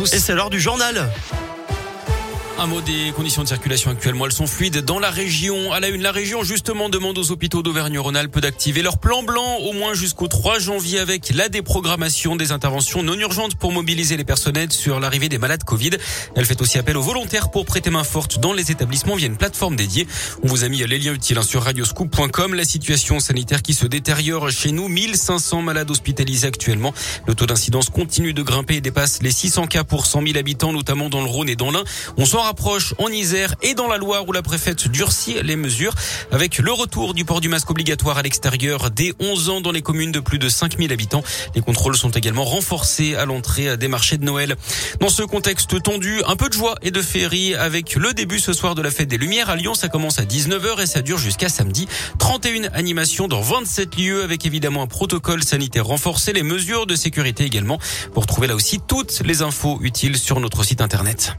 Et c'est l'heure du journal. Un mot des conditions de circulation actuellement. Elles sont fluides dans la région. À la une, la région justement demande aux hôpitaux d'Auvergne-Rhône-Alpes d'activer leur plan blanc au moins jusqu'au 3 janvier avec la déprogrammation des interventions non urgentes pour mobiliser les personnels sur l'arrivée des malades Covid. Elle fait aussi appel aux volontaires pour prêter main forte dans les établissements via une plateforme dédiée. On vous a mis les liens utiles hein, sur radioscoop.com. La situation sanitaire qui se détériore chez nous. 1500 malades hospitalisés actuellement. Le taux d'incidence continue de grimper et dépasse les 600 cas pour 100 000 habitants, notamment dans le Rhône et dans l'Ain. On rapproche en Isère et dans la Loire où la préfète durcit les mesures avec le retour du port du masque obligatoire à l'extérieur dès 11 ans dans les communes de plus de 5000 habitants. Les contrôles sont également renforcés à l'entrée des marchés de Noël. Dans ce contexte tendu, un peu de joie et de féerie avec le début ce soir de la fête des Lumières à Lyon. Ça commence à 19h et ça dure jusqu'à samedi. 31 animations dans 27 lieux avec évidemment un protocole sanitaire renforcé, les mesures de sécurité également. Pour trouver là aussi toutes les infos utiles sur notre site internet.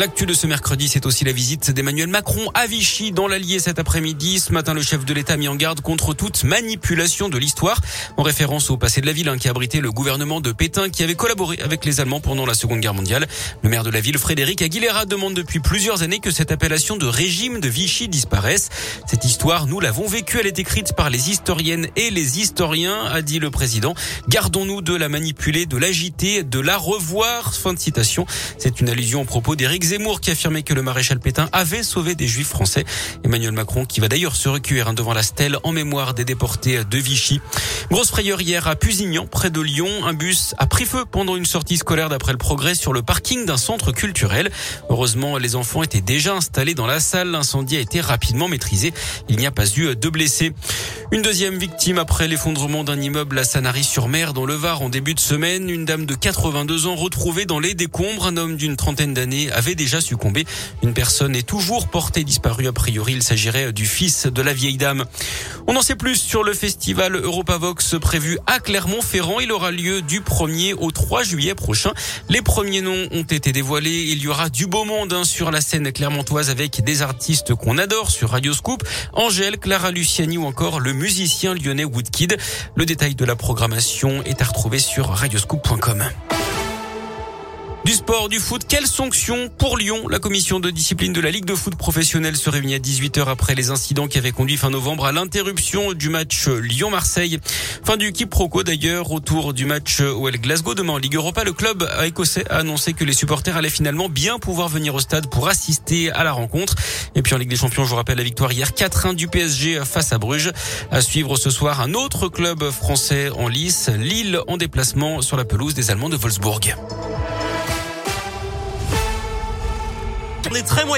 L'actu de ce mercredi, c'est aussi la visite d'Emmanuel Macron à Vichy dans l'Allier cet après-midi. Ce matin, le chef de l'État mis en garde contre toute manipulation de l'histoire, en référence au passé de la ville hein, qui abritait le gouvernement de Pétain qui avait collaboré avec les Allemands pendant la Seconde Guerre mondiale. Le maire de la ville, Frédéric Aguilera, demande depuis plusieurs années que cette appellation de régime de Vichy disparaisse. Cette histoire, nous l'avons vécue, elle est écrite par les historiennes et les historiens, a dit le président. Gardons-nous de la manipuler, de l'agiter, de la revoir. Fin de citation. C'est une allusion au propos d'Éric Zemmour qui affirmait que le maréchal Pétain avait sauvé des juifs français. Emmanuel Macron qui va d'ailleurs se recueillir hein, devant la stèle en mémoire des déportés de Vichy. Grosse frayeur hier à Pusignan, près de Lyon. Un bus a pris feu pendant une sortie scolaire d'après le progrès sur le parking d'un centre culturel. Heureusement, les enfants étaient déjà installés dans la salle. L'incendie a été rapidement maîtrisé. Il n'y a pas eu de blessés. Une deuxième victime après l'effondrement d'un immeuble à Sanary-sur-Mer dans le Var en début de semaine. Une dame de 82 ans retrouvée dans les décombres. Un homme d'une trentaine d'années avait déjà succombé. Une personne est toujours portée disparue. A priori, il s'agirait du fils de la vieille dame. On en sait plus sur le festival Europavox prévu à Clermont-Ferrand. Il aura lieu du 1er au 3 juillet prochain. Les premiers noms ont été dévoilés. Il y aura du beau monde hein, sur la scène clermontoise avec des artistes qu'on adore sur Radio Scoop. Angèle, Clara Luciani ou encore le musicien lyonnais Woodkid. Le détail de la programmation est à retrouver sur radioscoop.com. Du sport, du foot, quelles sanctions pour Lyon? La commission de discipline de la Ligue de foot professionnelle se réunit à 18h après les incidents qui avaient conduit fin novembre à l'interruption du match Lyon-Marseille. Fin du quiproquo d'ailleurs autour du match OL Glasgow. Demain en Ligue Europa, le club écossais a annoncé que les supporters allaient finalement bien pouvoir venir au stade pour assister à la rencontre. Et puis en Ligue des Champions, je vous rappelle la victoire hier 4-1 du PSG face à Bruges. À suivre ce soir un autre club français en lice, Lille en déplacement sur la pelouse des Allemands de Wolfsburg. On est très moyen.